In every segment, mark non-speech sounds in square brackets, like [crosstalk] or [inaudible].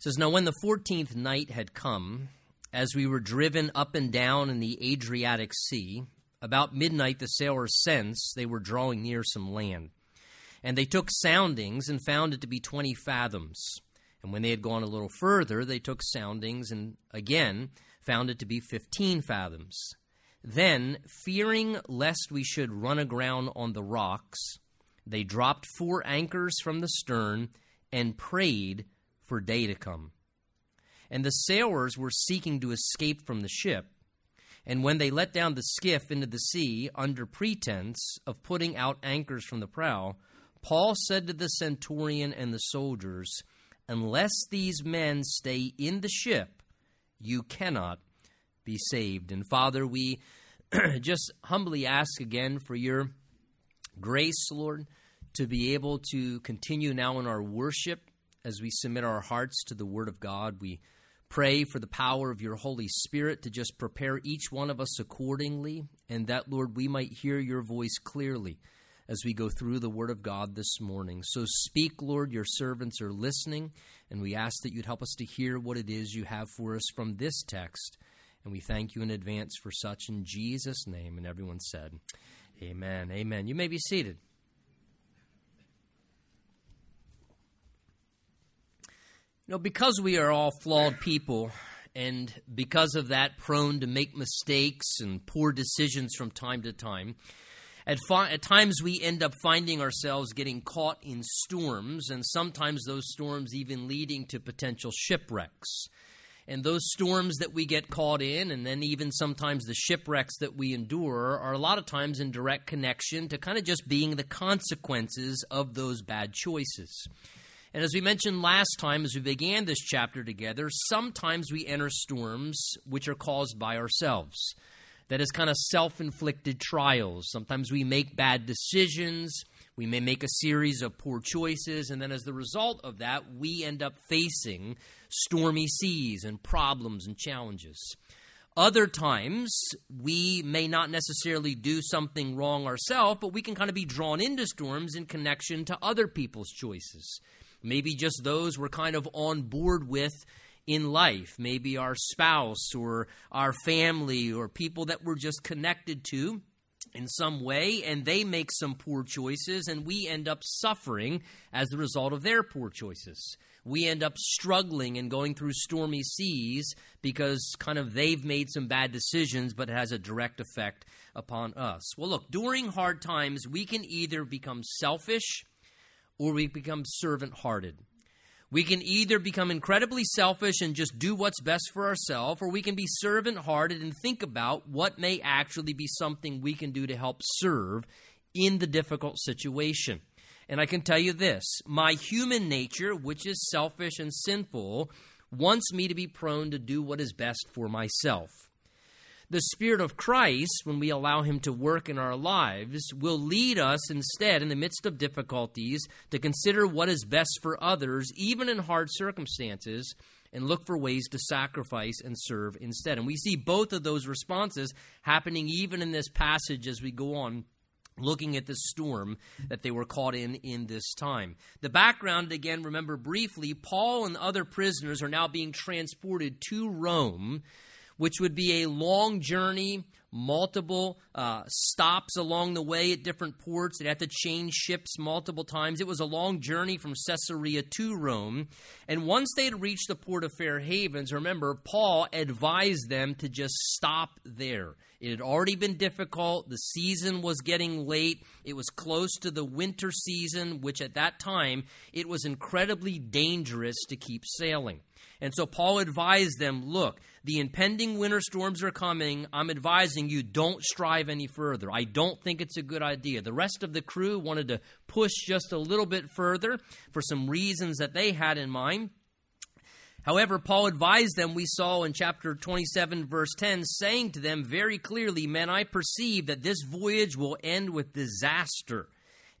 Says, Now when the fourteenth night had come, as we were driven up and down in the Adriatic Sea, about midnight the sailors sensed they were drawing near some land. And they took soundings and found it to be twenty fathoms. And when they had gone a little further, they took soundings and again found it to be fifteen fathoms. Then, fearing lest we should run aground on the rocks, they dropped four anchors from the stern and prayed for day to come. And the sailors were seeking to escape from the ship. And when they let down the skiff into the sea under pretense of putting out anchors from the prow, Paul said to the centurion and the soldiers, Unless these men stay in the ship, you cannot be saved. And Father, we [clears throat] just humbly ask again for your grace, Lord, to be able to continue now in our worship as we submit our hearts to the Word of God. We pray for the power of your Holy Spirit to just prepare each one of us accordingly, and that, Lord, we might hear your voice clearly as we go through the Word of God this morning. So speak, Lord, your servants are listening, and we ask that you'd help us to hear what it is you have for us from this text. And we thank you in advance for such in Jesus' name. And everyone said, Amen. Amen. You may be seated. Know, because we are all flawed people, and because of that, prone to make mistakes and poor decisions from time to time, at, fi- at, times we end up finding ourselves getting caught in storms, and sometimes those storms even leading to potential shipwrecks. And those storms that we get caught in, and then even sometimes the shipwrecks that we endure, are a lot of times in direct connection to kind of just being the consequences of those bad choices. And as we mentioned last time, as we began this chapter together, sometimes we enter storms which are caused by ourselves. That is kind of self inflicted trials. Sometimes we make bad decisions. We may make a series of poor choices. And then as the result of that, we end up facing stormy seas and problems and challenges. Other times, we may not necessarily do something wrong ourselves, but we can kind of be drawn into storms in connection to other people's choices maybe just those we're kind of on board with in life, maybe our spouse or our family or people that we're just connected to in some way, and they make some poor choices, and we end up suffering as the result of their poor choices. We end up struggling and going through stormy seas because kind of they've made some bad decisions, but it has a direct effect upon us. Well, look, during hard times, we can either become selfish or we become servant hearted. We can either become incredibly selfish and just do what's best for ourselves, or we can be servant hearted and think about what may actually be something we can do to help serve in the difficult situation. And I can tell you this my human nature, which is selfish and sinful, wants me to be prone to do what is best for myself. The Spirit of Christ, when we allow Him to work in our lives, will lead us instead, in the midst of difficulties, to consider what is best for others, even in hard circumstances, and look for ways to sacrifice and serve instead. And we see both of those responses happening even in this passage as we go on looking at the storm that they were caught in in this time. The background, again, remember briefly, Paul and other prisoners are now being transported to Rome which would be a long journey, multiple uh, stops along the way at different ports. They'd have to change ships multiple times. It was a long journey from Caesarea to Rome. And once they had reached the port of Fair Havens, remember, Paul advised them to just stop there. It had already been difficult. The season was getting late. It was close to the winter season, which at that time it was incredibly dangerous to keep sailing. And so Paul advised them look, the impending winter storms are coming. I'm advising you don't strive any further. I don't think it's a good idea. The rest of the crew wanted to push just a little bit further for some reasons that they had in mind. However, Paul advised them, we saw in chapter 27, verse 10, saying to them very clearly, Men, I perceive that this voyage will end with disaster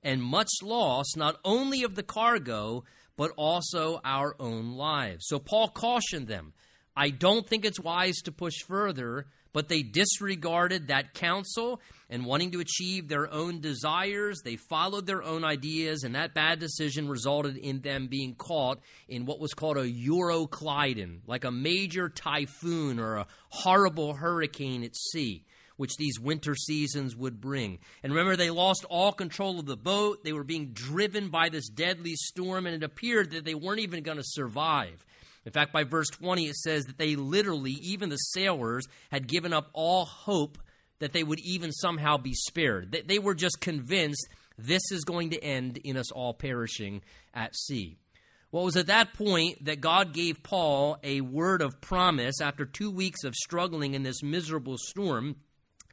and much loss, not only of the cargo, but also our own lives. So Paul cautioned them I don't think it's wise to push further, but they disregarded that counsel and wanting to achieve their own desires, they followed their own ideas, and that bad decision resulted in them being caught in what was called a Euroclydon, like a major typhoon or a horrible hurricane at sea which these winter seasons would bring. And remember, they lost all control of the boat. They were being driven by this deadly storm, and it appeared that they weren't even going to survive. In fact, by verse 20, it says that they literally, even the sailors, had given up all hope that they would even somehow be spared. They were just convinced this is going to end in us all perishing at sea. Well, it was at that point that God gave Paul a word of promise after two weeks of struggling in this miserable storm.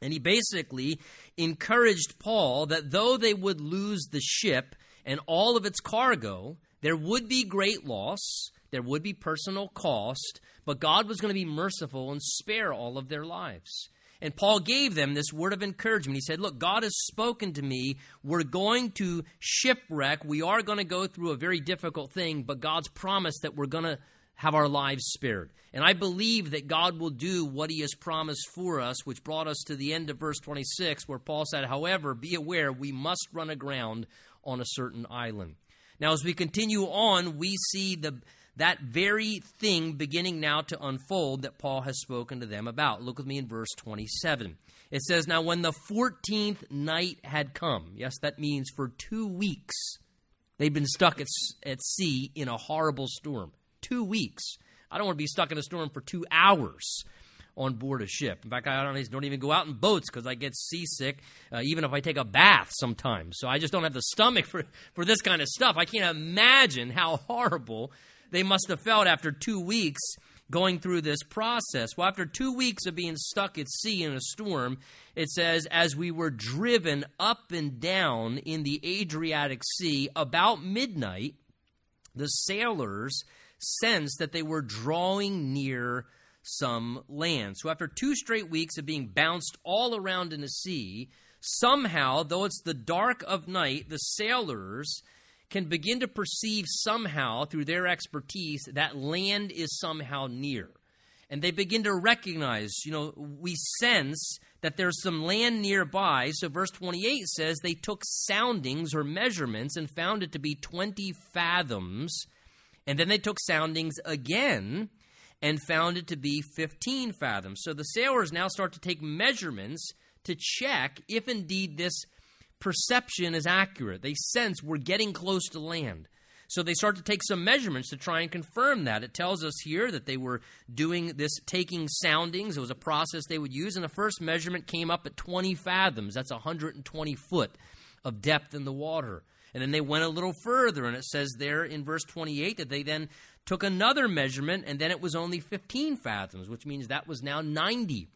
And he basically encouraged Paul that though they would lose the ship and all of its cargo, there would be great loss, there would be personal cost, but God was going to be merciful and spare all of their lives. And Paul gave them this word of encouragement. He said, Look, God has spoken to me. We're going to shipwreck. We are going to go through a very difficult thing, but God's promised that we're going to have our lives spared. And I believe that God will do what he has promised for us, which brought us to the end of verse 26, where Paul said, However, be aware, we must run aground on a certain island. Now, as we continue on, we see the that very thing beginning now to unfold that Paul has spoken to them about. Look with me in verse 27. It says, Now when the 14th night had come, yes, that means for two weeks, they've been stuck at, at sea in a horrible storm two weeks. I don't want to be stuck in a storm for two hours on board a ship. In fact, I don't, don't even go out in boats because I get seasick, uh, even if I take a bath sometimes. So I just don't have the stomach for, for this kind of stuff. I can't imagine how horrible they must have felt after two weeks going through this process. Well, after two weeks of being stuck at sea in a storm, it says, as we were driven up and down in the Adriatic Sea about midnight, the sailors sensed that they were drawing near some land. So after two straight weeks of being bounced all around in the sea, somehow, though it's the dark of night, the sailors can begin to perceive somehow through their expertise that land is somehow near. And they begin to recognize, you know, we sense that there's some land nearby. So verse 28 says they took soundings or measurements and found it to be 20 fathoms and then they took soundings again and found it to be 15 fathoms. So the sailors now start to take measurements to check if indeed this perception is accurate. They sense we're getting close to land. So they start to take some measurements to try and confirm that. It tells us here that they were doing this taking soundings. It was a process they would use, and the first measurement came up at 20 fathoms. That's 120 foot of depth in the water. And then they went a little further, and it says there in verse 28 that they then took another measurement, and then it was only 15 fathoms, which means that was now 90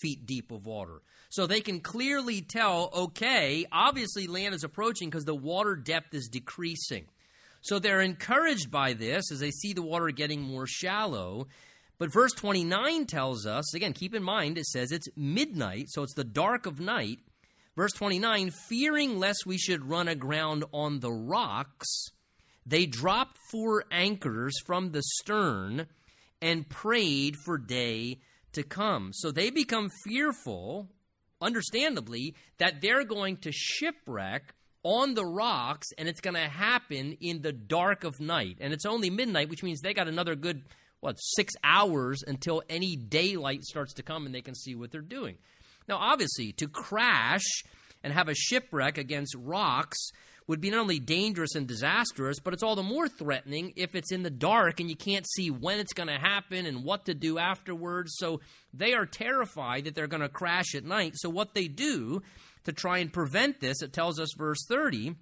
feet deep of water. So they can clearly tell okay, obviously land is approaching because the water depth is decreasing. So they're encouraged by this as they see the water getting more shallow. But verse 29 tells us, again, keep in mind, it says it's midnight, so it's the dark of night. Verse 29 Fearing lest we should run aground on the rocks, they dropped four anchors from the stern and prayed for day to come. So they become fearful, understandably, that they're going to shipwreck on the rocks and it's going to happen in the dark of night. And it's only midnight, which means they got another good, what, six hours until any daylight starts to come and they can see what they're doing. Now, obviously, to crash and have a shipwreck against rocks would be not only dangerous and disastrous, but it's all the more threatening if it's in the dark and you can't see when it's going to happen and what to do afterwards. So they are terrified that they're going to crash at night. So, what they do to try and prevent this, it tells us, verse 30,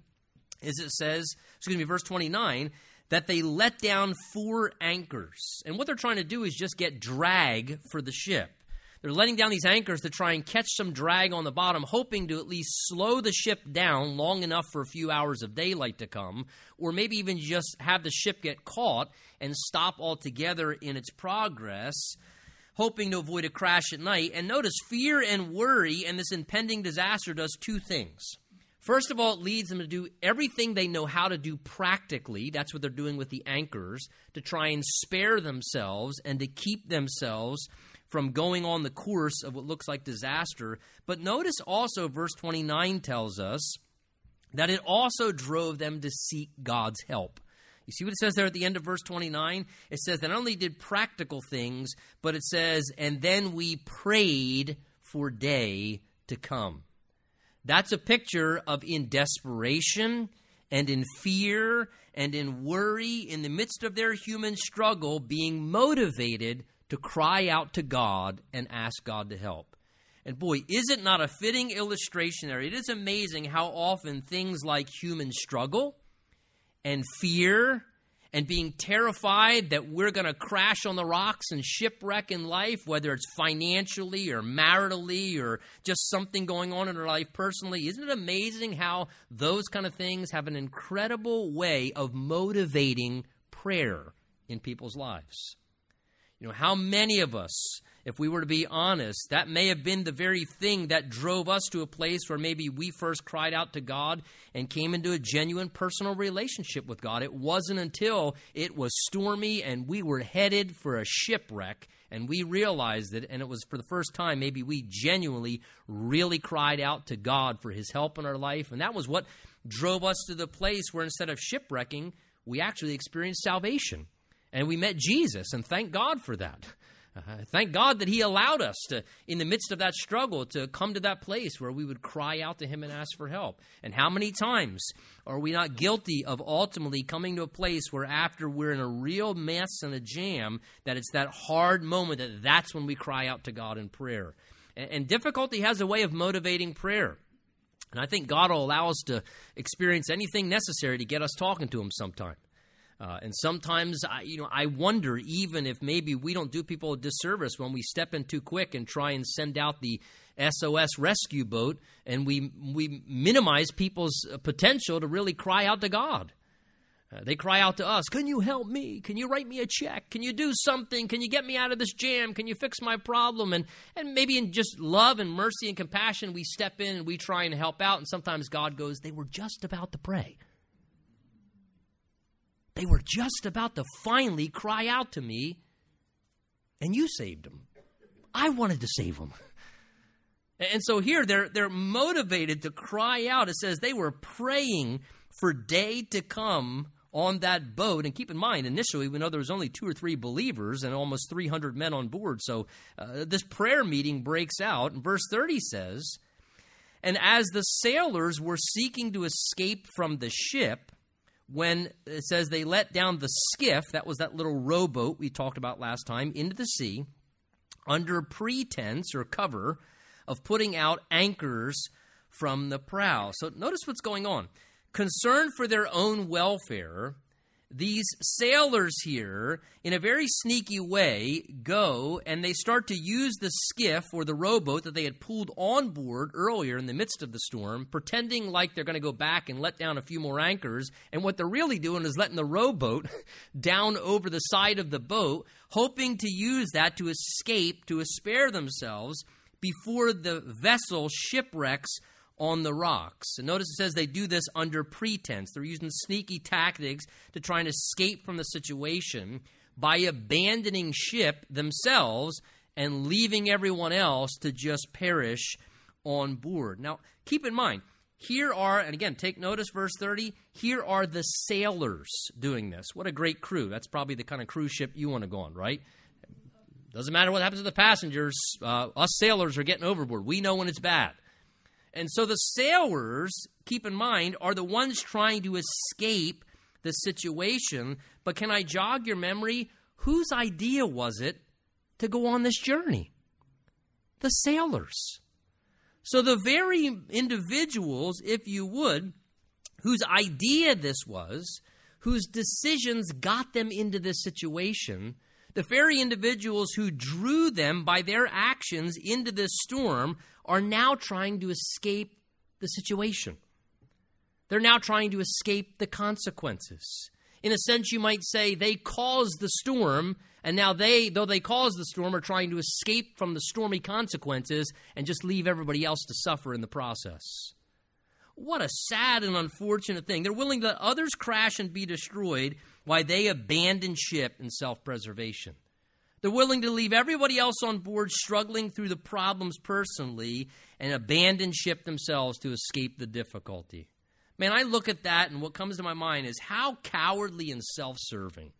is it says, excuse me, verse 29, that they let down four anchors. And what they're trying to do is just get drag for the ship. They're letting down these anchors to try and catch some drag on the bottom, hoping to at least slow the ship down long enough for a few hours of daylight to come, or maybe even just have the ship get caught and stop altogether in its progress, hoping to avoid a crash at night. And notice fear and worry and this impending disaster does two things. First of all, it leads them to do everything they know how to do practically. That's what they're doing with the anchors to try and spare themselves and to keep themselves from going on the course of what looks like disaster. But notice also, verse 29 tells us that it also drove them to seek God's help. You see what it says there at the end of verse 29? It says that not only did practical things, but it says, and then we prayed for day to come. That's a picture of in desperation and in fear and in worry, in the midst of their human struggle, being motivated to cry out to God and ask God to help. And boy, is it not a fitting illustration there? It is amazing how often things like human struggle and fear and being terrified that we're going to crash on the rocks and shipwreck in life, whether it's financially or maritally or just something going on in our life personally. Isn't it amazing how those kind of things have an incredible way of motivating prayer in people's lives? You know, how many of us if we were to be honest, that may have been the very thing that drove us to a place where maybe we first cried out to God and came into a genuine personal relationship with God. It wasn't until it was stormy and we were headed for a shipwreck and we realized it, and it was for the first time maybe we genuinely really cried out to God for His help in our life. And that was what drove us to the place where instead of shipwrecking, we actually experienced salvation. And we met Jesus, and thank God for that. Uh, thank God that He allowed us to, in the midst of that struggle, to come to that place where we would cry out to Him and ask for help. And how many times are we not guilty of ultimately coming to a place where, after we're in a real mess and a jam, that it's that hard moment that that's when we cry out to God in prayer? And, and difficulty has a way of motivating prayer. And I think God will allow us to experience anything necessary to get us talking to Him sometime. Uh, and sometimes, I, you know, I wonder even if maybe we don't do people a disservice when we step in too quick and try and send out the SOS rescue boat, and we we minimize people's uh, potential to really cry out to God. Uh, they cry out to us, Can you help me? Can you write me a check? Can you do something? Can you get me out of this jam? Can you fix my problem? And, and maybe in just love and mercy and compassion, we step in and we try and help out. And sometimes God goes, They were just about to pray. They were just about to finally cry out to me, and you saved them. I wanted to save them. And so here they're, they're motivated to cry out. It says they were praying for day to come on that boat. And keep in mind, initially, we know there was only two or three believers and almost 300 men on board. So uh, this prayer meeting breaks out. And verse 30 says, And as the sailors were seeking to escape from the ship, when it says they let down the skiff, that was that little rowboat we talked about last time, into the sea, under pretense or cover of putting out anchors from the prow. So notice what's going on. Concerned for their own welfare, these sailors here, in a very sneaky way, go and they start to use the skiff or the rowboat that they had pulled on board earlier in the midst of the storm, pretending like they're going to go back and let down a few more anchors. And what they're really doing is letting the rowboat [laughs] down over the side of the boat, hoping to use that to escape, to spare themselves before the vessel shipwrecks on the rocks. And notice it says they do this under pretense. They're using sneaky tactics to try and escape from the situation by abandoning ship themselves and leaving everyone else to just perish on board. Now, keep in mind, here are, and again, take notice, verse 30, here are the sailors doing this. What a great crew. That's probably the kind of cruise ship you want to go on, right? Doesn't matter what happens to the passengers, uh, us sailors are getting overboard. We know when it's bad. And so the sailors, keep in mind, are the ones trying to escape the situation. But can I jog your memory? Whose idea was it to go on this journey? The sailors. So the very individuals, if you would, whose idea this was, whose decisions got them into this situation, the very individuals who drew them by their actions into this storm are now trying to escape the situation. They're now trying to escape the consequences. In a sense, you might say they caused the storm, and now they, though they caused the storm, are trying to escape from the stormy consequences and just leave everybody else to suffer in the process. What a sad and unfortunate thing. They're willing to let others crash and be destroyed while they abandon ship in self preservation. They're willing to leave everybody else on board struggling through the problems personally and abandon ship themselves to escape the difficulty. Man, I look at that and what comes to my mind is how cowardly and self serving.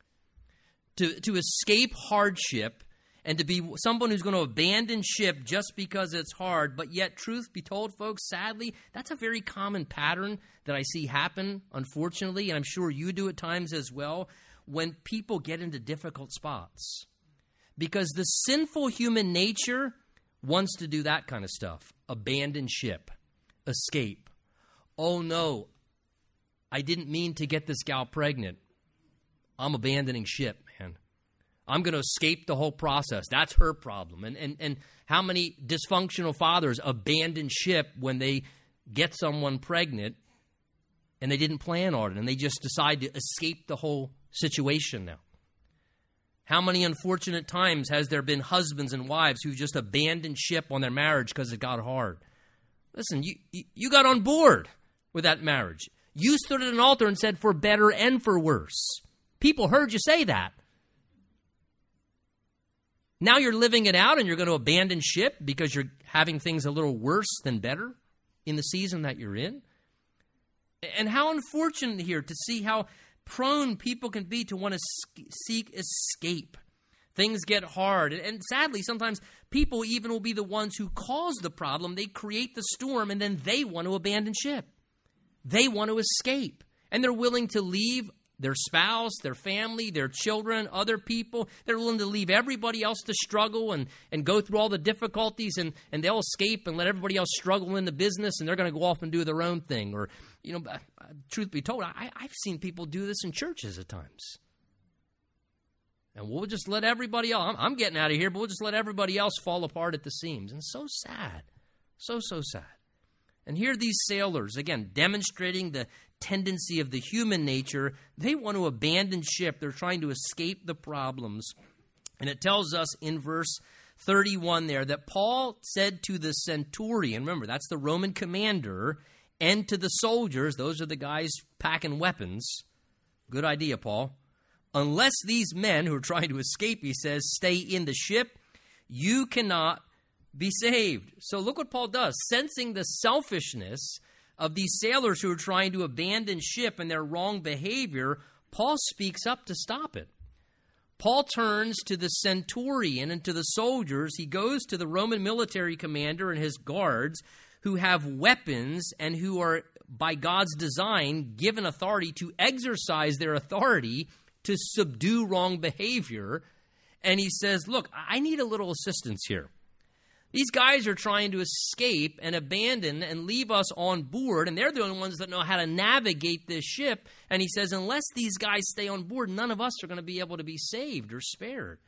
To, to escape hardship and to be someone who's going to abandon ship just because it's hard. But yet, truth be told, folks, sadly, that's a very common pattern that I see happen, unfortunately, and I'm sure you do at times as well, when people get into difficult spots. Because the sinful human nature wants to do that kind of stuff abandon ship, escape. Oh no, I didn't mean to get this gal pregnant. I'm abandoning ship, man. I'm going to escape the whole process. That's her problem. And, and, and how many dysfunctional fathers abandon ship when they get someone pregnant and they didn't plan on it and they just decide to escape the whole situation now? How many unfortunate times has there been husbands and wives who just abandoned ship on their marriage because it got hard? Listen, you, you got on board with that marriage. You stood at an altar and said, for better and for worse. People heard you say that. Now you're living it out and you're going to abandon ship because you're having things a little worse than better in the season that you're in. And how unfortunate here to see how prone people can be to want to seek escape. Things get hard. And sadly, sometimes people even will be the ones who cause the problem. They create the storm and then they want to abandon ship. They want to escape. And they're willing to leave their spouse, their family, their children, other people. They're willing to leave everybody else to struggle and, and go through all the difficulties, and, and they'll escape and let everybody else struggle in the business, and they're going to go off and do their own thing. Or, you know, uh, truth be told, I, I've seen people do this in churches at times. And we'll just let everybody else, I'm, I'm getting out of here, but we'll just let everybody else fall apart at the seams. And so sad. So, so sad. And here these sailors, again, demonstrating the tendency of the human nature. They want to abandon ship, they're trying to escape the problems. And it tells us in verse 31 there that Paul said to the centurion, remember, that's the Roman commander, and to the soldiers, those are the guys packing weapons. Good idea, Paul. Unless these men who are trying to escape, he says, stay in the ship, you cannot be saved. So look what Paul does. Sensing the selfishness of these sailors who are trying to abandon ship and their wrong behavior, Paul speaks up to stop it. Paul turns to the centurion and to the soldiers. He goes to the Roman military commander and his guards who have weapons and who are, by God's design, given authority to exercise their authority to subdue wrong behavior. And he says, Look, I need a little assistance here. These guys are trying to escape and abandon and leave us on board, and they're the only ones that know how to navigate this ship. And he says, unless these guys stay on board, none of us are going to be able to be saved or spared.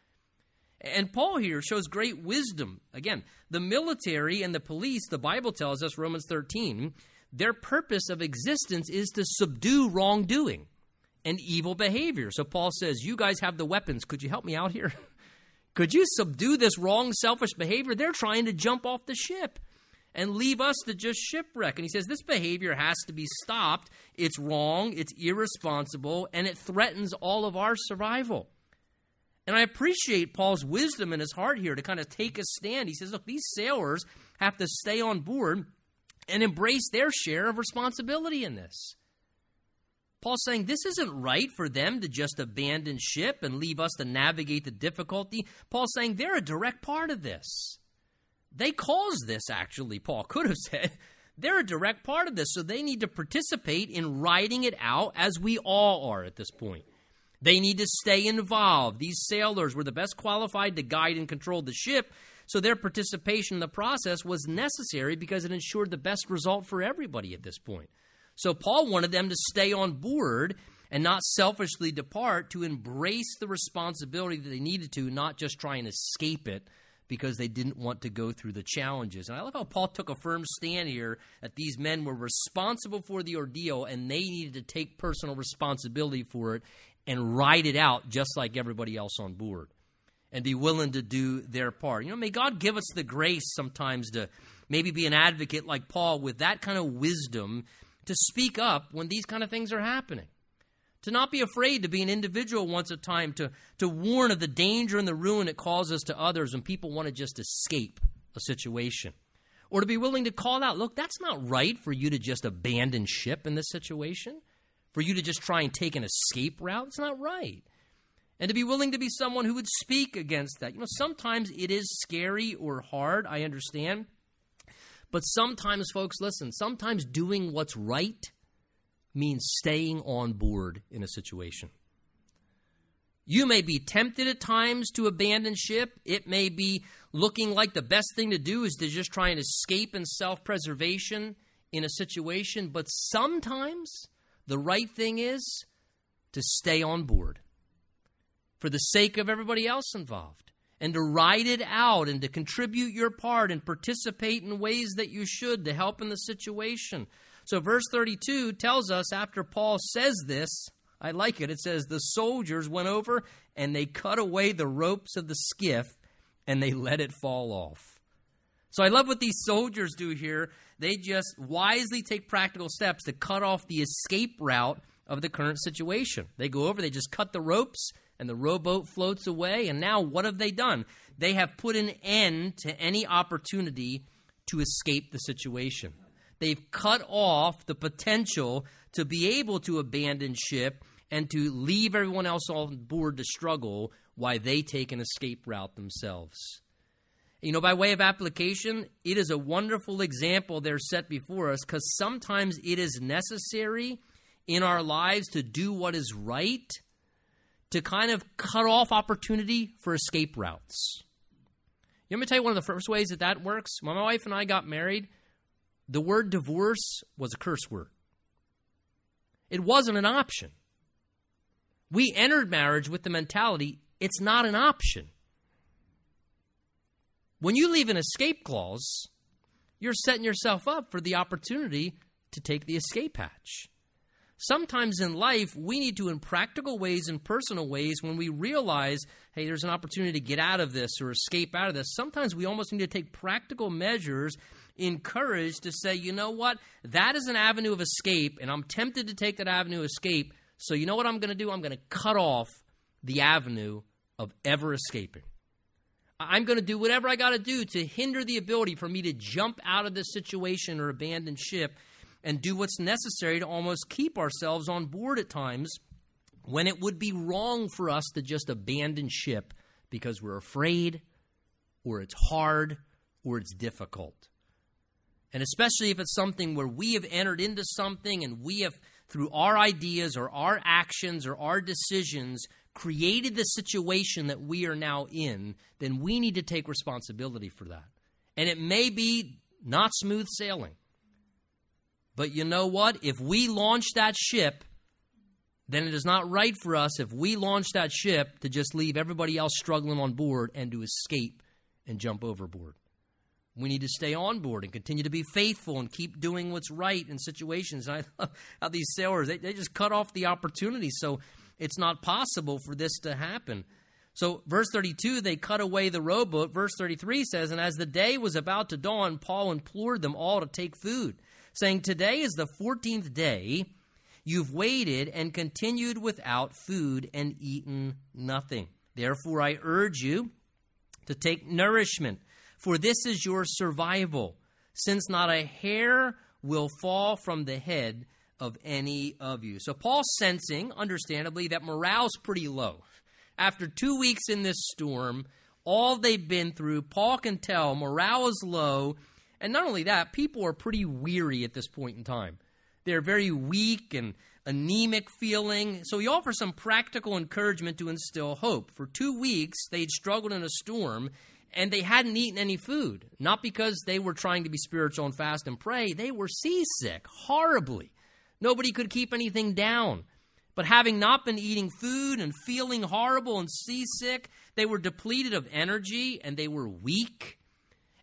And Paul here shows great wisdom. Again, the military and the police, the Bible tells us, Romans 13, their purpose of existence is to subdue wrongdoing and evil behavior. So Paul says, You guys have the weapons. Could you help me out here? [laughs] Could you subdue this wrong, selfish behavior? They're trying to jump off the ship and leave us to just shipwreck. And he says this behavior has to be stopped. It's wrong, it's irresponsible, and it threatens all of our survival. And I appreciate Paul's wisdom in his heart here to kind of take a stand. He says, look, these sailors have to stay on board and embrace their share of responsibility in this. Paul's saying this isn't right for them to just abandon ship and leave us to navigate the difficulty. Paul's saying they're a direct part of this. They caused this, actually, Paul [laughs] could have said. They're a direct part of this, so they need to participate in writing it out as we all are at this point. They need to stay involved. These sailors were the best qualified to guide and control the ship, so their participation in the process was necessary because it ensured the best result for everybody at this point. So Paul wanted them to stay on board and not selfishly depart, to embrace the responsibility that they needed to, not just try and escape it because they didn't want to go through the challenges. And I love how Paul took a firm stand here that these men were responsible for the ordeal and they needed to take personal responsibility for it and ride it out just like everybody else on board. and be willing to do their part. You know, may God give us the grace sometimes to maybe be an advocate like Paul with that kind of wisdom to speak up when these kind of things are happening. To not be afraid to be an individual once a time, to, to warn of the danger and the ruin it causes to others when people want to just escape a situation. Or to be willing to call out, look, that's not right for you to just abandon ship in this situation, for you to just try and take an escape route. It's not right and to be willing to be someone who would speak against that. You know, sometimes it is scary or hard, I understand. But sometimes, folks, listen, sometimes doing what's right means staying on board in a situation. You may be tempted at times to abandon ship. It may be looking like the best thing to do is to just try and escape in self preservation in a situation. But sometimes the right thing is to stay on board for the sake of everybody else involved and to ride it out and to contribute your part and participate in ways that you should to help in the situation. So, verse 32 tells us after Paul says this, I like it. It says, The soldiers went over and they cut away the ropes of the skiff and they let it fall off. So, I love what these soldiers do here. They just wisely take practical steps to cut off the escape route of the current situation. They go over, they just cut the ropes, and the rowboat floats away. And now, what have they done? They have put an end to any opportunity to escape the situation. They've cut off the potential to be able to abandon ship and to leave everyone else on board to struggle while they take an escape route themselves. You know, by way of application, it is a wonderful example they're set before us because sometimes it is necessary in our lives to do what is right to kind of cut off opportunity for escape routes. You want me to tell you one of the first ways that that works? When my wife and I got married, the word divorce was a curse word. It wasn't an option. We entered marriage with the mentality it's not an option. When you leave an escape clause, you're setting yourself up for the opportunity to take the escape hatch. Sometimes in life, we need to, in practical ways and personal ways, when we realize, hey, there's an opportunity to get out of this or escape out of this, sometimes we almost need to take practical measures in courage to say, you know what, that is an avenue of escape, and I'm tempted to take that avenue of escape. So, you know what I'm going to do? I'm going to cut off the avenue of ever escaping. I'm going to do whatever I got to do to hinder the ability for me to jump out of this situation or abandon ship and do what's necessary to almost keep ourselves on board at times when it would be wrong for us to just abandon ship because we're afraid or it's hard or it's difficult. And especially if it's something where we have entered into something and we have, through our ideas or our actions or our decisions, created the situation that we are now in, then we need to take responsibility for that. And it may be not smooth sailing. But you know what? If we launch that ship, then it is not right for us if we launch that ship to just leave everybody else struggling on board and to escape and jump overboard. We need to stay on board and continue to be faithful and keep doing what's right in situations. And I [laughs] love how these sailors, they, they just cut off the opportunity. So it's not possible for this to happen. So, verse 32, they cut away the rowboat. Verse 33 says, And as the day was about to dawn, Paul implored them all to take food saying, Today is the 14th day. You've waited and continued without food and eaten nothing. Therefore, I urge you to take nourishment, for this is your survival, since not a hair will fall from the head of any of you. So, Paul's sensing, understandably, that morale's pretty low. After two weeks in this storm, all they've been through, Paul can tell morale is low and not only that, people are pretty weary at this point in time. They're very weak and anemic feeling. So he offers some practical encouragement to instill hope. For two weeks, they'd struggled in a storm and they hadn't eaten any food. Not because they were trying to be spiritual and fast and pray, they were seasick horribly. Nobody could keep anything down. But having not been eating food and feeling horrible and seasick, they were depleted of energy and they were weak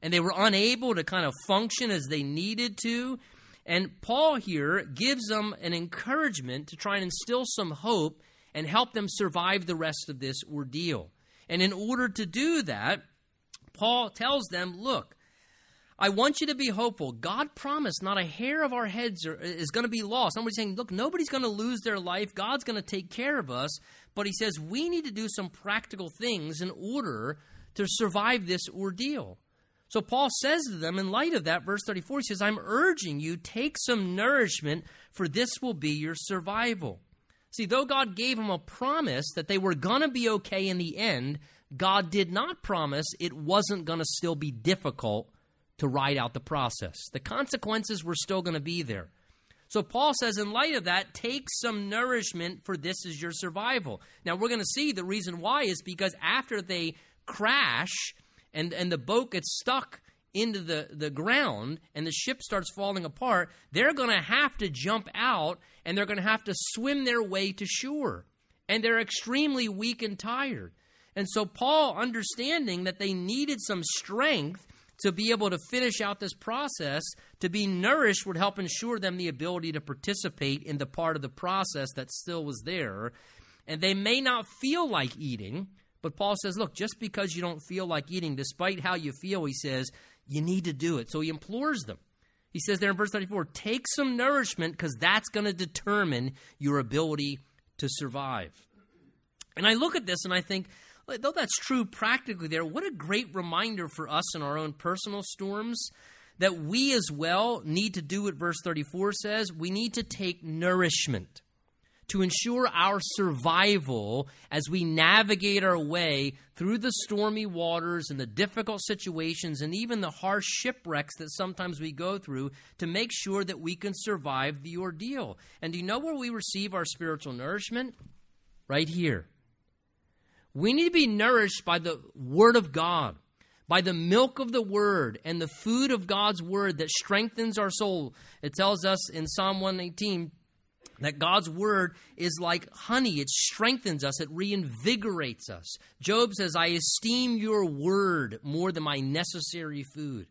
and they were unable to kind of function as they needed to. And Paul here gives them an encouragement to try and instill some hope and help them survive the rest of this ordeal. And in order to do that, Paul tells them, look, I want you to be hopeful. God promised not a hair of our heads are, is going to be lost. Somebody's saying, look, nobody's going to lose their life. God's going to take care of us. But he says we need to do some practical things in order to survive this ordeal. So Paul says to them, in light of that, verse 34, he says, I'm urging you, take some nourishment, for this will be your survival. See, though God gave them a promise that they were going to be okay in the end, God did not promise it wasn't going to still be difficult to ride out the process. The consequences were still going to be there. So Paul says, in light of that, take some nourishment, for this is your survival. Now, we're going to see the reason why is because after they crash, and, and the boat gets stuck into the, the ground and the ship starts falling apart, they're going to have to jump out and they're going to have to swim their way to shore. And they're extremely weak and tired. And so, Paul, understanding that they needed some strength to be able to finish out this process, to be nourished, would help ensure them the ability to participate in the part of the process that still was there. And they may not feel like eating, but Paul says, look, just because you don't feel like eating, despite how you feel, he says, you need to do it. So he implores them. He says there in verse 34 take some nourishment because that's going to determine your ability to survive. And I look at this and I think, though that's true practically there, what a great reminder for us in our own personal storms that we as well need to do what verse 34 says. We need to take nourishment to ensure our survival as we navigate our way through the stormy waters and the difficult situations and even the harsh shipwrecks that sometimes we go through to make sure that we can survive the ordeal. And do you know where we receive our spiritual nourishment? Right here. We need to be nourished by the Word of God by the milk of the word and the food of God's word that strengthens our soul. It tells us in Psalm 118 that God's word is like honey. It strengthens us, it reinvigorates us. Job says, I esteem your word more than my necessary food.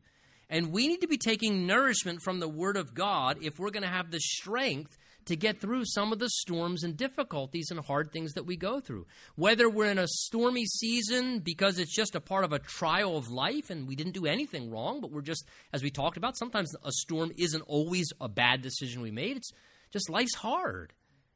And we need to be taking nourishment from the word of God if we're going to have the strength to get through some of the storms and difficulties and hard things that we go through. Whether we're in a stormy season because it's just a part of a trial of life and we didn't do anything wrong, but we're just, as we talked about, sometimes a storm isn't always a bad decision we made. It's just life's hard.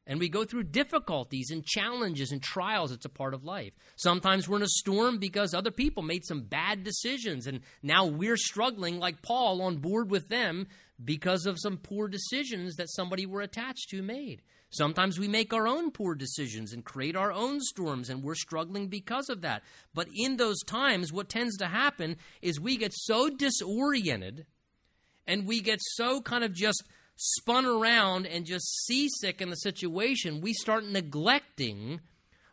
And we go through difficulties and challenges and trials. It's a part of life. Sometimes we're in a storm because other people made some bad decisions, and now we're struggling, like Paul, on board with them because of some poor decisions that somebody we're attached to made. Sometimes we make our own poor decisions and create our own storms, and we're struggling because of that. But in those times, what tends to happen is we get so disoriented and we get so kind of just spun around and just seasick in the situation, we start neglecting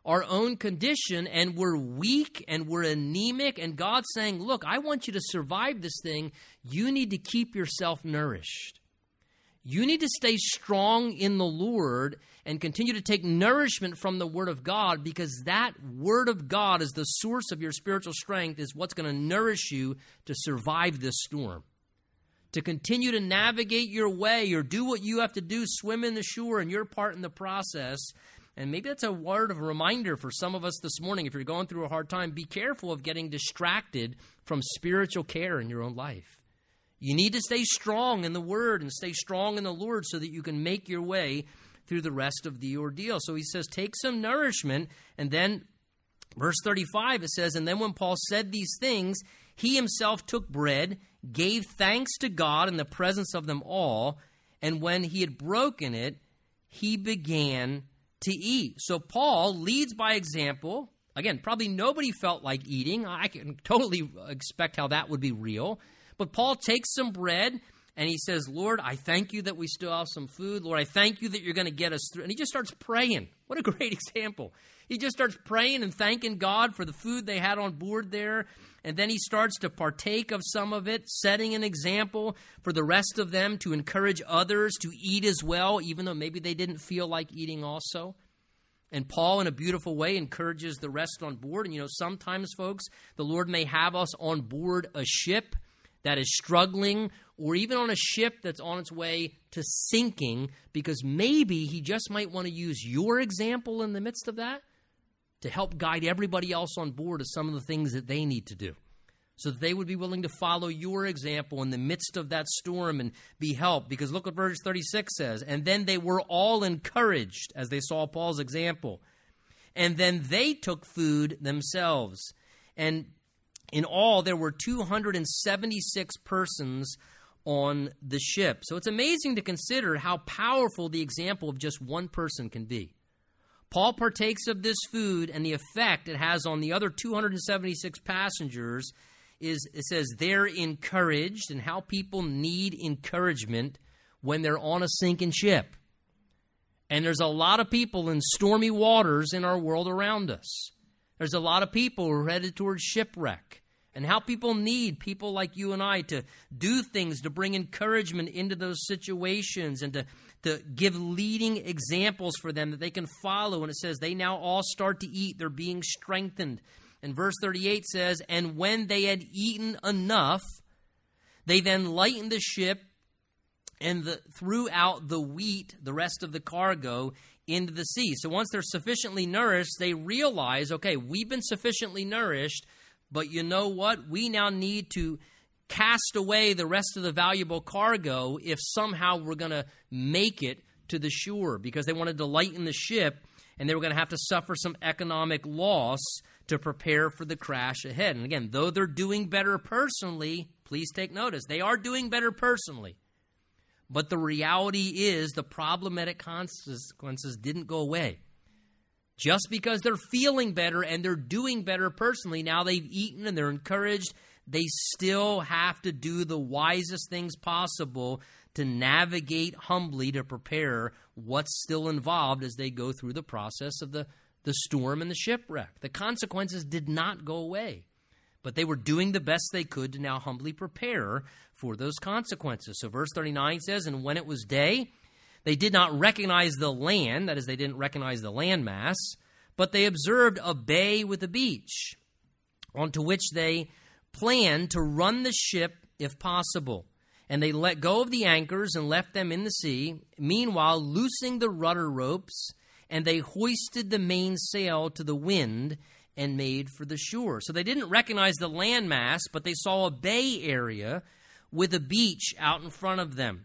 our own condition and we're weak and we're anemic. And God's saying, Look, I want you to survive this thing. You need to keep yourself nourished. You need to stay strong in the Lord and continue to take nourishment from the Word of God because that Word of God is the source of your spiritual strength, is what's going to nourish you to survive this storm to continue to navigate your way or do what you have to do, swim in the shore and your part in the process. And maybe that's a word of reminder for some of us this morning. If you're going through a hard time, be careful of getting distracted from spiritual care in your own life. You need to stay strong in the Word and stay strong in the Lord so that you can make your way through the rest of the ordeal. So he says, take some nourishment. And then, verse 35, it says, And then when Paul said these things, he himself took bread gave thanks to God in the presence of them all, and when he had broken it, he began to eat. So Paul leads by example. Again, probably nobody felt like eating. I can totally expect how that would be real. But Paul takes some bread and he says, Lord, I thank you that we still have some food. Lord, I thank you that you're going to get us through. And he just starts praying. What a [laughs] great example. He just starts praying and thanking God for the food they had on board there and then he starts to partake of some of it, setting an example for the rest of them to encourage others to eat as well, even though maybe they didn't feel like eating also. And Paul, in a beautiful way, encourages the rest on board. And you know, sometimes, folks, the Lord may have us on board a ship that is struggling, or even on a ship that's on its way to sinking, because maybe He just might want to use your example in the midst of that to help guide everybody else on board to some of the things that they need to do so that they would be willing to follow your example in the midst of that storm and be helped. Because look what verse 36 says. And then they were all encouraged as they saw Paul's example. And then they took food themselves. And in all, there were 276 persons on the ship. So it's amazing to consider how powerful the example of just one person can be. Paul partakes of this food and the effect it has on the other 276 passengers is it says they're encouraged and how people need encouragement when they're on a sinking ship. And there's a lot of people in stormy waters in our world around us. There's a lot of people who are headed towards shipwreck. And how people need people like you and I to do things to bring encouragement into those situations and to, to give leading examples for them that they can follow. And it says they now all start to eat, they're being strengthened. And verse 38 says, And when they had eaten enough, they then lightened the ship and the, threw out the wheat, the rest of the cargo, into the sea. So once they're sufficiently nourished, they realize, okay, we've been sufficiently nourished, but you know what? We now need to cast away the rest of the valuable cargo if somehow we're going to make it to the shore because they wanted to lighten the ship and they were going to have to suffer some economic loss to prepare for the crash ahead. And again, though they're doing better personally, please take notice, they are doing better personally. But the reality is the problematic consequences didn't go away. Just because they're feeling better and they're doing better personally, now they've eaten and they're encouraged, they still have to do the wisest things possible to navigate humbly to prepare what's still involved as they go through the process of the the storm and the shipwreck. The consequences did not go away, but they were doing the best they could to now humbly prepare for those consequences. So, verse 39 says, And when it was day, they did not recognize the land, that is, they didn't recognize the landmass, but they observed a bay with a beach, onto which they planned to run the ship if possible. And they let go of the anchors and left them in the sea, meanwhile, loosing the rudder ropes and they hoisted the mainsail to the wind and made for the shore. So they didn't recognize the landmass, but they saw a bay area with a beach out in front of them.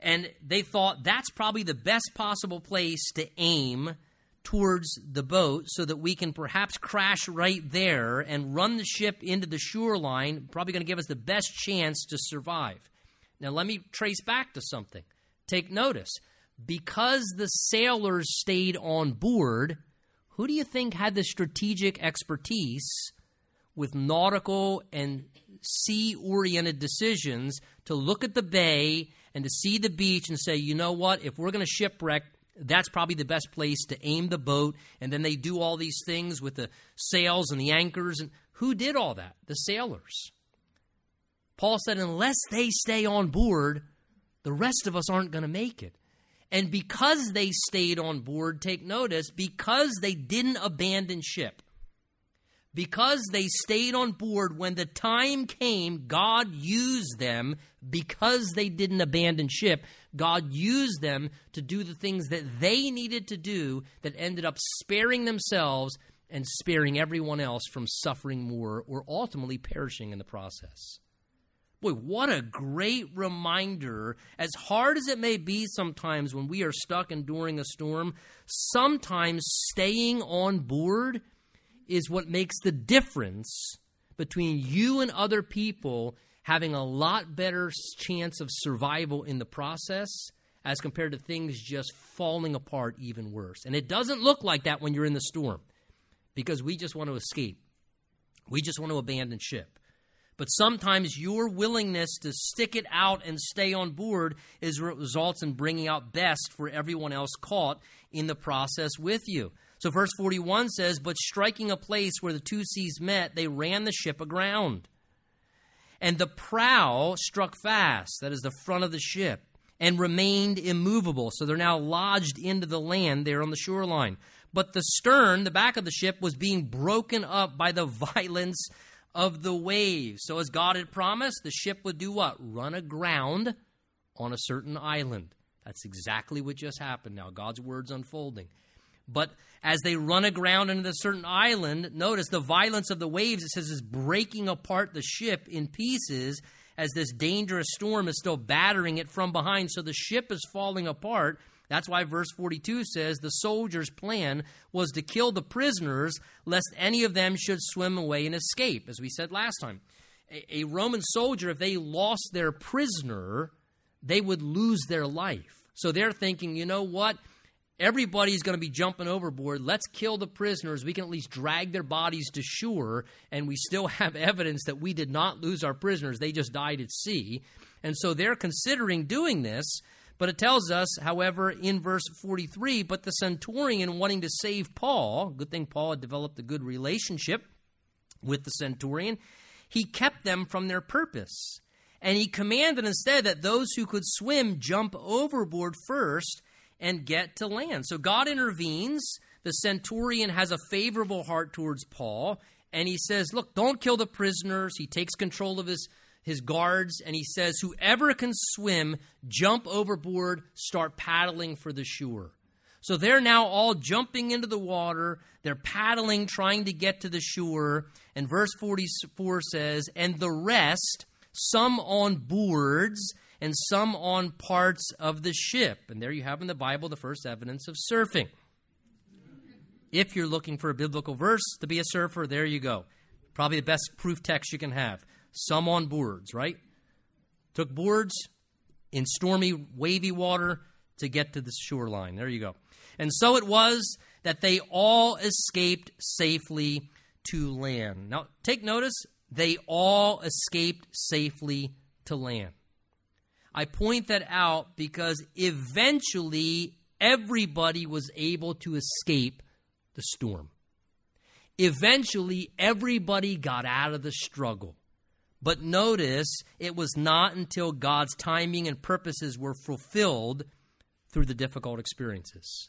And they thought that's probably the best possible place to aim towards the boat so that we can perhaps crash right there and run the ship into the shoreline, probably going to give us the best chance to survive. Now, let me trace back to something. Take notice because the sailors stayed on board, who do you think had the strategic expertise with nautical and sea oriented decisions to look at the bay and to see the beach and say, you know what, if we're going to shipwreck, that's probably the best place to aim the boat. And then they do all these things with the sails and the anchors. And who did all that? The sailors. Paul said, unless they stay on board, the rest of us aren't going to make it. And because they stayed on board, take notice, because they didn't abandon ship, because they stayed on board when the time came, God used them because they didn't abandon ship. God used them to do the things that they needed to do that ended up sparing themselves and sparing everyone else from suffering more or ultimately perishing in the process. Boy, what a great reminder. As hard as it may be sometimes when we are stuck enduring a storm, sometimes staying on board is what makes the difference between you and other people having a lot better chance of survival in the process as compared to things just falling apart even worse. And it doesn't look like that when you're in the storm because we just want to escape. We just want to abandon ship. But sometimes your willingness to stick it out and stay on board is what results in bringing out best for everyone else caught in the process with you. So, verse 41 says, But striking a place where the two seas met, they ran the ship aground. And the prow struck fast, that is the front of the ship, and remained immovable. So they're now lodged into the land there on the shoreline. But the stern, the back of the ship, was being broken up by the [laughs] violence of the waves. So, as God had promised, the ship would do what? Run aground on a certain island. That's exactly what just happened now. God's word's unfolding. But as they run aground into a certain island, notice the violence of the waves, it says, is breaking apart the ship in pieces as this dangerous storm is still battering it from behind. So the ship is falling apart. That's why verse 42 says the soldiers' plan was to kill the prisoners, lest any of them should swim away and escape, as we said last time. A, a Roman soldier, if they lost their prisoner, they would lose their life. So they're thinking, you know what? Everybody's going to be jumping overboard. Let's kill the prisoners. We can at least drag their bodies to shore, and we still [laughs] have evidence that we did not lose our prisoners. They just died at sea. And so they're considering doing this. But it tells us, however, in verse 43, but the centurion wanting to save Paul, good thing Paul had developed a good relationship with the centurion, he kept them from their purpose. And he commanded instead that those who could swim jump overboard first and get to land. So God intervenes. The centurion has a favorable heart towards Paul, and he says, Look, don't kill the prisoners. He takes control of his, his guards, and he says, Whoever can swim, jump overboard, start paddling for the shore. So they're now all jumping into the water. They're paddling, trying to get to the shore. And verse 44 says, And the rest, some on boards and some on parts of the ship. And there you have in the Bible the first evidence of surfing. If you're looking for a biblical verse to be a surfer, there you go. Probably the best proof text you can have. Some on boards, right? Took boards in stormy, wavy water to get to the shoreline. There you go. And so it was that they all escaped safely to land. Now, take notice, they all escaped safely to land. I point that out because eventually everybody was able to escape the storm. Eventually, everybody got out of the struggle. But notice, it was not until God's timing and purposes were fulfilled through the difficult experiences.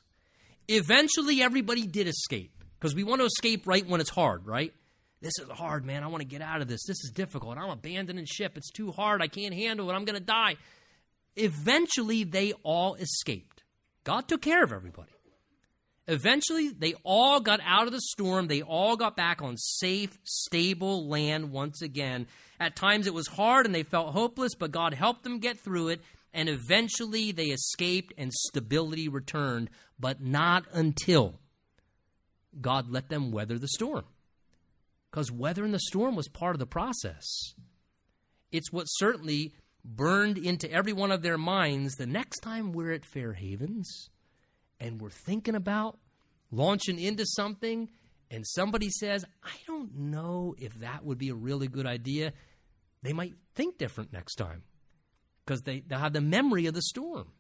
Eventually, everybody did escape because we want to escape right when it's hard, right? This is hard, man. I want to get out of this. This is difficult. I'm abandoning ship. It's too hard. I can't handle it. I'm going to die. Eventually, they all escaped. God took care of everybody. Eventually, they all got out of the storm. They all got back on safe, stable land once again. At times it was hard and they felt hopeless, but God helped them get through it. And eventually they escaped and stability returned, but not until God let them weather the storm. Because weathering the storm was part of the process. It's what certainly burned into every one of their minds the next time we're at Fair Havens and we're thinking about launching into something and somebody says, I don't know if that would be a really good idea, they might think different next time because they, they'll have the memory of the storm.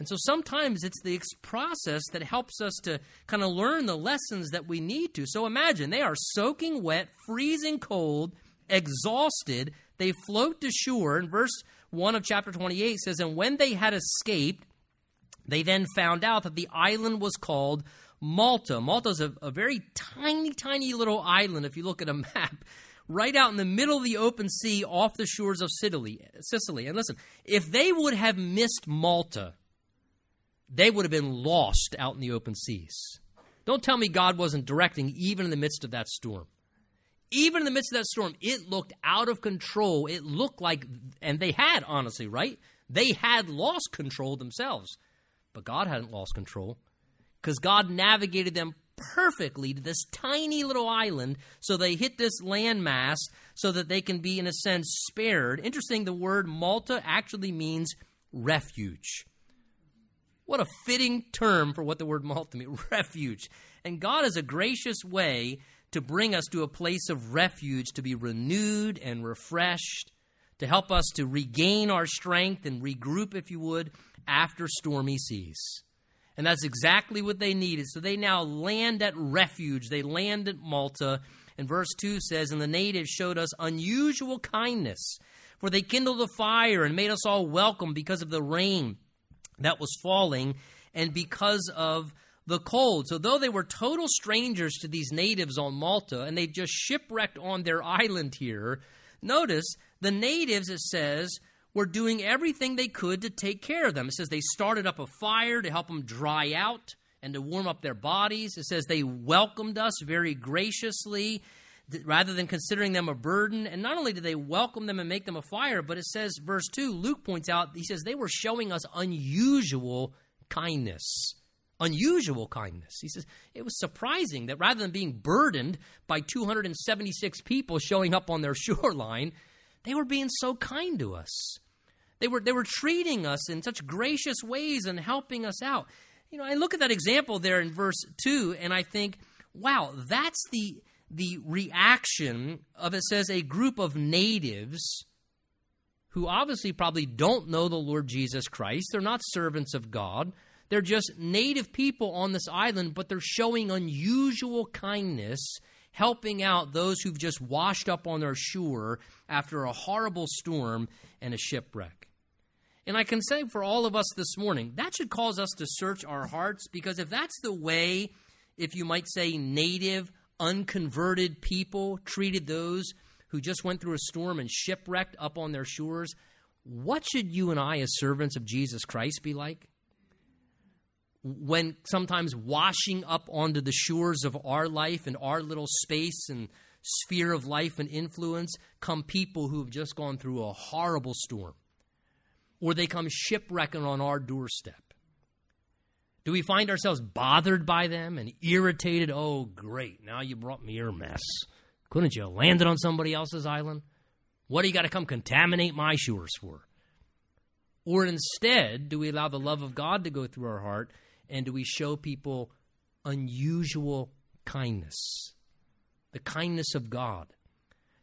And so sometimes it's the process that helps us to kind of learn the lessons that we need to. So imagine they are soaking wet, freezing cold, exhausted, they float to shore. And verse 1 of chapter 28 says, And when they had escaped, they then found out that the island was called Malta. Malta is a, a very tiny, tiny little island, if you look at a [laughs] map, right out in the middle of the open sea off the shores of Sicily. Sicily. And listen, if they would have missed Malta, they would have been lost out in the open seas. Don't tell me God wasn't directing even in the midst of that storm even in the midst of that storm, it looked out of control. It looked like, and they had, honestly, right? They had lost control themselves. But God hadn't lost control because God navigated them perfectly to this tiny little island so they hit this landmass so that they can be, in a sense, spared. Interesting, the word Malta actually means refuge. What a fitting term for what the word Malta means [laughs] refuge. And God is a gracious way to bring us to a place of refuge to be renewed and refreshed, to help us to regain our strength and regroup, if you would, after stormy seas. And that's exactly what they needed. So they now land at refuge. They land at Malta. And verse 2 says, And the natives showed us unusual kindness, for they kindled a fire and made us all welcome because of the rain that was falling and because of the cold. So, though they were total strangers to these natives on Malta and they've just shipwrecked on their island here, notice the natives, it says, were doing everything they could to take care of them. It says they started up a fire to help them dry out and to warm up their bodies. It says they welcomed us very graciously rather than considering them a burden. And not only did they welcome them and make them a fire, but it says, verse 2, Luke points out, he says they were showing us unusual kindness. Unusual kindness. He says it was surprising that rather than being burdened by 276 people showing up on their [laughs] shoreline, they were being so kind to us. They were, they were treating us in such gracious ways and helping us out. You know, I look at that example there in verse 2 and I think, wow, that's the, the reaction of it says a group of natives who obviously probably don't know the Lord Jesus Christ. They're not servants of God. They're just native people on this island, but they're showing unusual kindness, helping out those who've just washed up on their shore after a horrible storm and a shipwreck. And I can say for all of us this morning, that should cause us to search our hearts because if that's the way, if you might say, native, unconverted people treated those who just went through a storm and shipwrecked up on their shores, what should you and I, as servants of Jesus Christ, be like? When sometimes washing up onto the shores of our life and our little space and sphere of life and influence come people who have just gone through a horrible storm or they come shipwrecking on our doorstep? Do we find ourselves bothered by them and irritated? Oh, great, now you brought me your mess. Couldn't you land it on somebody else's island? What do you got to come contaminate my shores for? Or instead, do we allow the love of God to go through our heart and do we show people unusual kindness? The kindness of God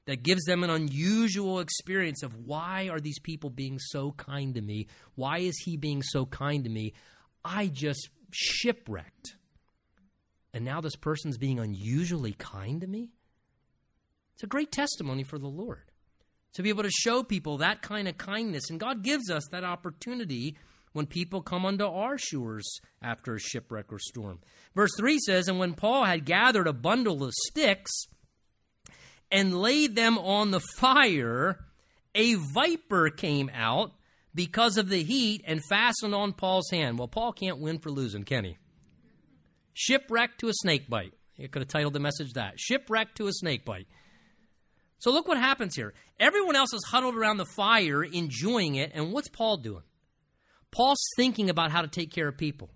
that gives them an unusual experience of why are these people being so kind to me? Why is he being so kind to me? I just shipwrecked. And now this person's being unusually kind to me? It's a great testimony for the Lord to be able to show people that kind of kindness. And God gives us that opportunity when people come unto our shores after a shipwreck or storm. Verse 3 says, And when Paul had gathered a bundle of sticks, and laid them on the fire, a viper came out because of the heat and fastened on Paul's hand. Well, Paul can't win for losing, can he? Shipwreck to a snake bite. You could have titled the message that Shipwreck to a snake bite. So look what happens here. Everyone else is huddled around the fire, enjoying it, and what's Paul doing? Paul's thinking about how to take care of people.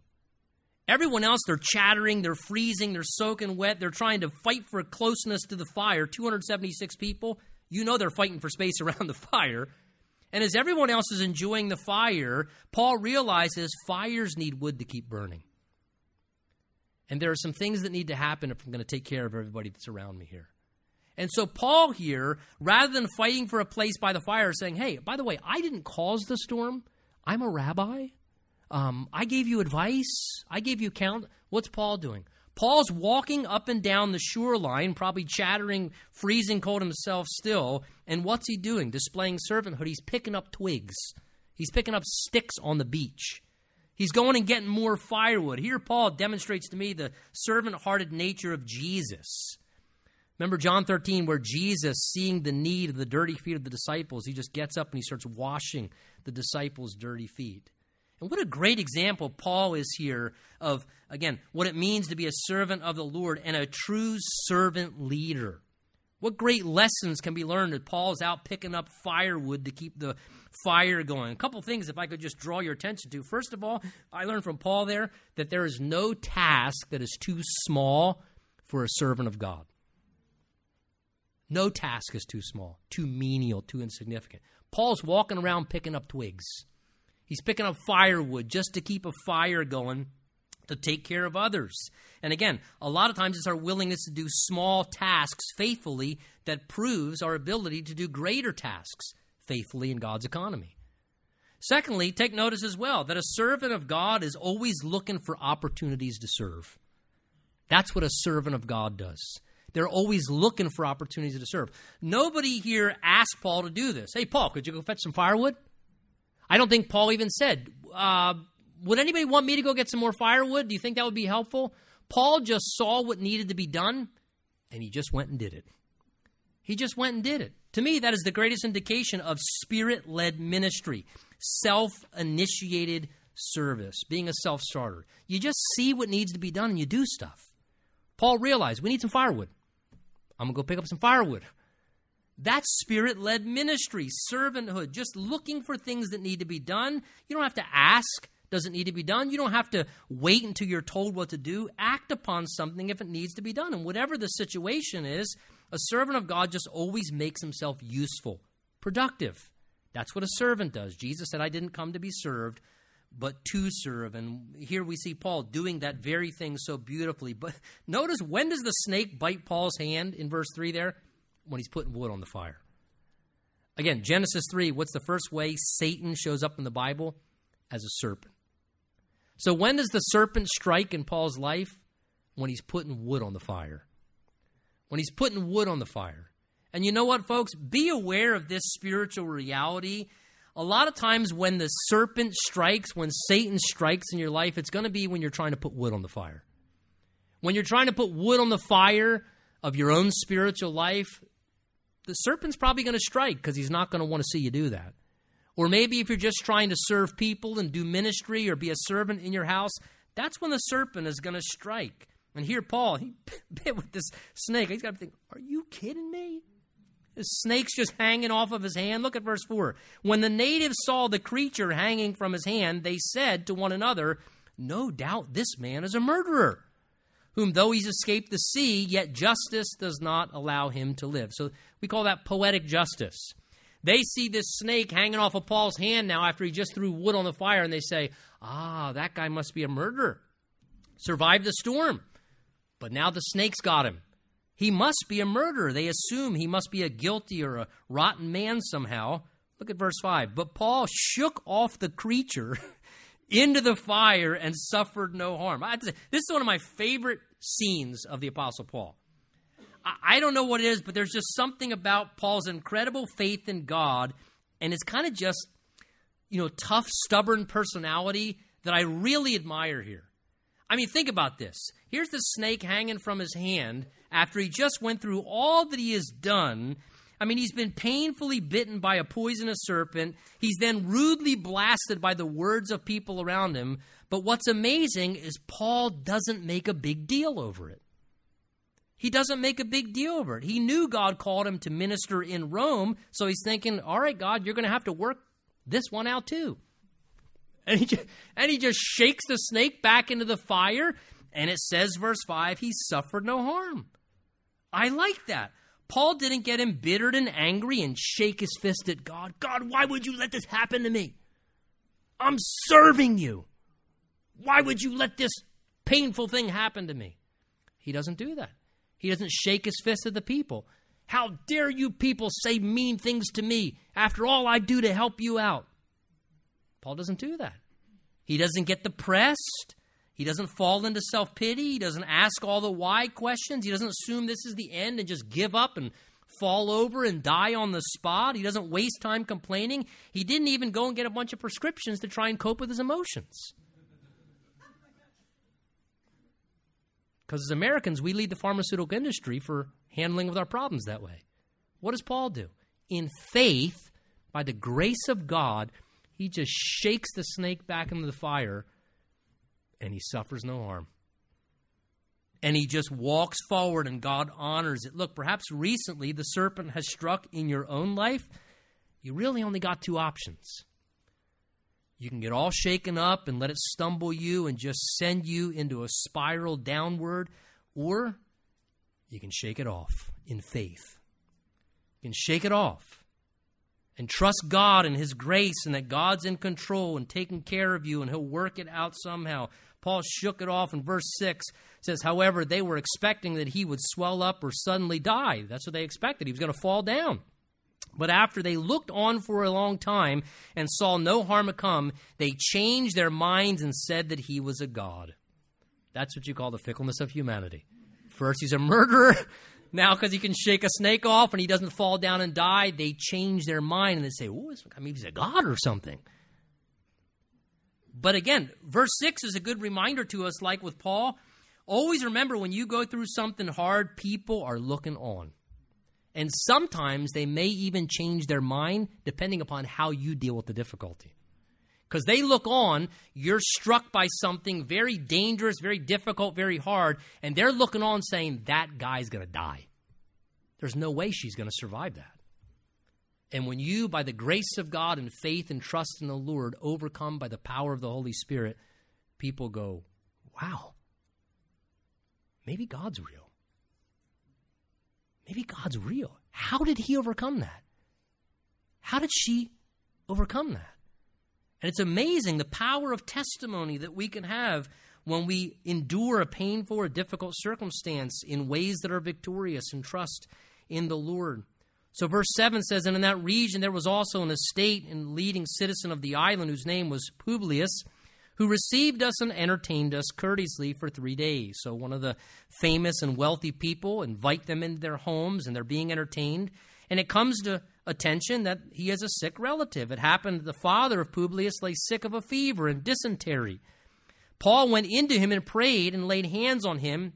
Everyone else, they're chattering, they're freezing, they're soaking wet, they're trying to fight for closeness to the fire. 276 people, you know they're fighting for space [laughs] around the fire. And as everyone else is enjoying the fire, Paul realizes fires need wood to keep burning. And there are some things that need to happen if I'm going to take care of everybody that's around me here. And so, Paul here, rather than fighting for a place by the fire, saying, Hey, by the way, I didn't cause the storm. I'm a rabbi. Um, I gave you advice. I gave you count. What's Paul doing? Paul's walking up and down the shoreline, probably chattering, freezing cold himself still. And what's he doing? Displaying servanthood. He's picking up twigs, he's picking up sticks on the beach. He's going and getting more firewood. Here, Paul demonstrates to me the servant hearted nature of Jesus. Remember John 13, where Jesus, seeing the need of the dirty feet of the disciples, he just gets up and he starts washing the disciples' dirty feet. And what a great example Paul is here of, again, what it means to be a servant of the Lord and a true servant leader. What great lessons can be learned that Paul's out picking up firewood to keep the fire going. A couple things, if I could just draw your attention to. First of all, I learned from Paul there that there is no task that is too small for a servant of God. No task is too small, too menial, too insignificant. Paul's walking around picking up twigs. He's picking up firewood just to keep a fire going to take care of others. And again, a lot of times it's our willingness to do small tasks faithfully that proves our ability to do greater tasks faithfully in God's economy. Secondly, take notice as well that a servant of God is always looking for opportunities to serve. That's what a servant of God does. They're always looking for opportunities to serve. Nobody here asked Paul to do this. Hey, Paul, could you go fetch some firewood? I don't think Paul even said, uh, Would anybody want me to go get some more firewood? Do you think that would be helpful? Paul just saw what needed to be done and he just went and did it. He just went and did it. To me, that is the greatest indication of spirit led ministry, self initiated service, being a self starter. You just see what needs to be done and you do stuff. Paul realized we need some firewood. I'm going to go pick up some firewood. That's spirit led ministry, servanthood, just looking for things that need to be done. You don't have to ask, does it need to be done? You don't have to wait until you're told what to do. Act upon something if it needs to be done. And whatever the situation is, a servant of God just always makes himself useful, productive. That's what a servant does. Jesus said, I didn't come to be served, but to serve. And here we see Paul doing that very thing so beautifully. But notice when does the snake bite Paul's hand in verse 3 there? When he's putting wood on the fire. Again, Genesis 3, what's the first way Satan shows up in the Bible? As a serpent. So when does the serpent strike in Paul's life? When he's putting wood on the fire. When he's putting wood on the fire. And you know what, folks? Be aware of this spiritual reality. A lot of times, when the serpent strikes, when Satan strikes in your life, it's going to be when you're trying to put wood on the fire. When you're trying to put wood on the fire of your own spiritual life, the serpent's probably going to strike because he's not going to want to see you do that. Or maybe if you're just trying to serve people and do ministry or be a servant in your house, that's when the serpent is going to strike. And here, Paul, he [laughs] bit with this snake. He's got to think, are you kidding me? Snake's just hanging off of his hand. Look at verse 4. When the natives saw the creature hanging from his hand, they said to one another, No doubt this man is a murderer, whom though he's escaped the sea, yet justice does not allow him to live. So we call that poetic justice. They see this snake hanging off of Paul's hand now after he just threw wood on the fire, and they say, Ah, that guy must be a murderer. Survived the storm. But now the snake's got him. He must be a murderer. They assume he must be a guilty or a rotten man somehow. Look at verse 5. But Paul shook off the creature [laughs] into the fire and suffered no harm. This is one of my favorite scenes of the Apostle Paul. I don't know what it is, but there's just something about Paul's incredible faith in God and his kind of just, you know, tough, stubborn personality that I really admire here. I mean, think about this. Here's the snake hanging from his hand after he just went through all that he has done. I mean, he's been painfully bitten by a poisonous serpent. He's then rudely blasted by the words of people around him. But what's amazing is Paul doesn't make a big deal over it. He doesn't make a big deal over it. He knew God called him to minister in Rome, so he's thinking, all right, God, you're going to have to work this one out too. And he, just, and he just shakes the snake back into the fire, and it says, verse 5, he suffered no harm. I like that. Paul didn't get embittered and angry and shake his fist at God. God, why would you let this happen to me? I'm serving you. Why would you let this painful thing happen to me? He doesn't do that. He doesn't shake his fist at the people. How dare you people say mean things to me after all I do to help you out? Paul doesn't do that. He doesn't get depressed. He doesn't fall into self pity. He doesn't ask all the why questions. He doesn't assume this is the end and just give up and fall over and die on the spot. He doesn't waste time complaining. He didn't even go and get a bunch of prescriptions to try and cope with his emotions. Because as Americans, we lead the pharmaceutical industry for handling with our problems that way. What does Paul do? In faith, by the grace of God, he just shakes the snake back into the fire and he suffers no harm. And he just walks forward and God honors it. Look, perhaps recently the serpent has struck in your own life. You really only got two options. You can get all shaken up and let it stumble you and just send you into a spiral downward, or you can shake it off in faith. You can shake it off and trust God and His grace and that God's in control and taking care of you and He'll work it out somehow. Paul shook it off in verse 6 says, however, they were expecting that he would swell up or suddenly die. That's what they expected. He was going to fall down. But after they looked on for a long time and saw no harm come, they changed their minds and said that he was a god. That's what you call the fickleness of humanity. First, he's a murderer. Now, because he can shake a snake off and he doesn't fall down and die, they change their mind and they say, oh, mean, he's a god or something. But again, verse 6 is a good reminder to us, like with Paul. Always remember when you go through something hard, people are looking on. And sometimes they may even change their mind depending upon how you deal with the difficulty. Because they look on, you're struck by something very dangerous, very difficult, very hard, and they're looking on saying, that guy's going to die. There's no way she's going to survive that. And when you, by the grace of God and faith and trust in the Lord, overcome by the power of the Holy Spirit, people go, wow, maybe God's real. Maybe God's real. How did he overcome that? How did she overcome that? And it's amazing the power of testimony that we can have when we endure a painful or difficult circumstance in ways that are victorious and trust in the Lord. So, verse 7 says, And in that region there was also an estate and leading citizen of the island whose name was Publius, who received us and entertained us courteously for three days. So, one of the famous and wealthy people invite them into their homes and they're being entertained. And it comes to attention that he has a sick relative. It happened the father of Publius lay sick of a fever and dysentery. Paul went into him and prayed and laid hands on him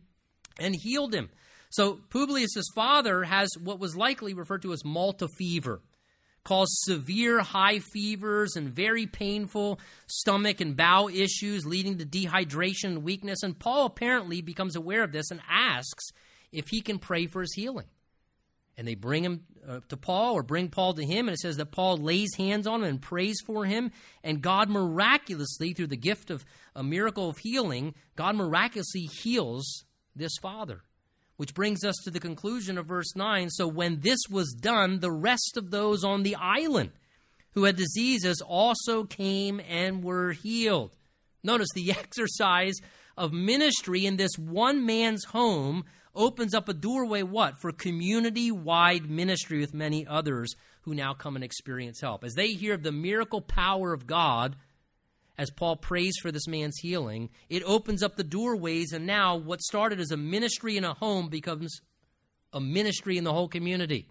and healed him. So Publius's father has what was likely referred to as Malta fever, caused severe high fevers and very painful stomach and bowel issues, leading to dehydration and weakness. And Paul apparently becomes aware of this and asks if he can pray for his healing. And they bring him uh, to Paul or bring Paul to him, and it says that Paul lays hands on him and prays for him. And God miraculously, through the gift of a miracle of healing, God miraculously heals this father. Which brings us to the conclusion of verse 9. So when this was done, the rest of those on the island who had diseases also came and were healed. Notice the [laughs] exercise of ministry in this one man's home opens up a doorway what? For community wide ministry with many others who now come and experience help. As they hear of the miracle power of god as paul prays for this man's healing it opens up the doorways and now what started as a ministry in a home becomes a ministry in the whole community.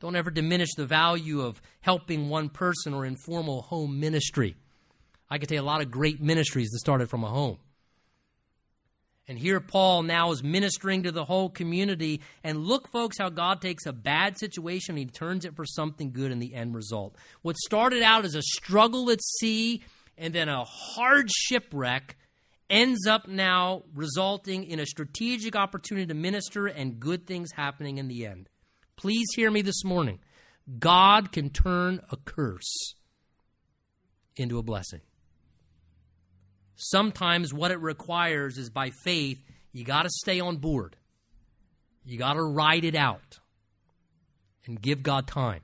Don't ever diminish the value of helping one person or informal home ministry. I could tell you a lot of great ministries that started from a home and here Paul now is ministering to the whole community. And look, folks, how God takes a bad situation and he turns it for something good in the end result. What started out as a struggle at sea and then a hard shipwreck ends up now resulting in a strategic opportunity to minister and good things happening in the end. Please hear me this morning. God can turn a curse into a blessing. Sometimes what it requires is by faith, you got to stay on board. You got to ride it out and give God time.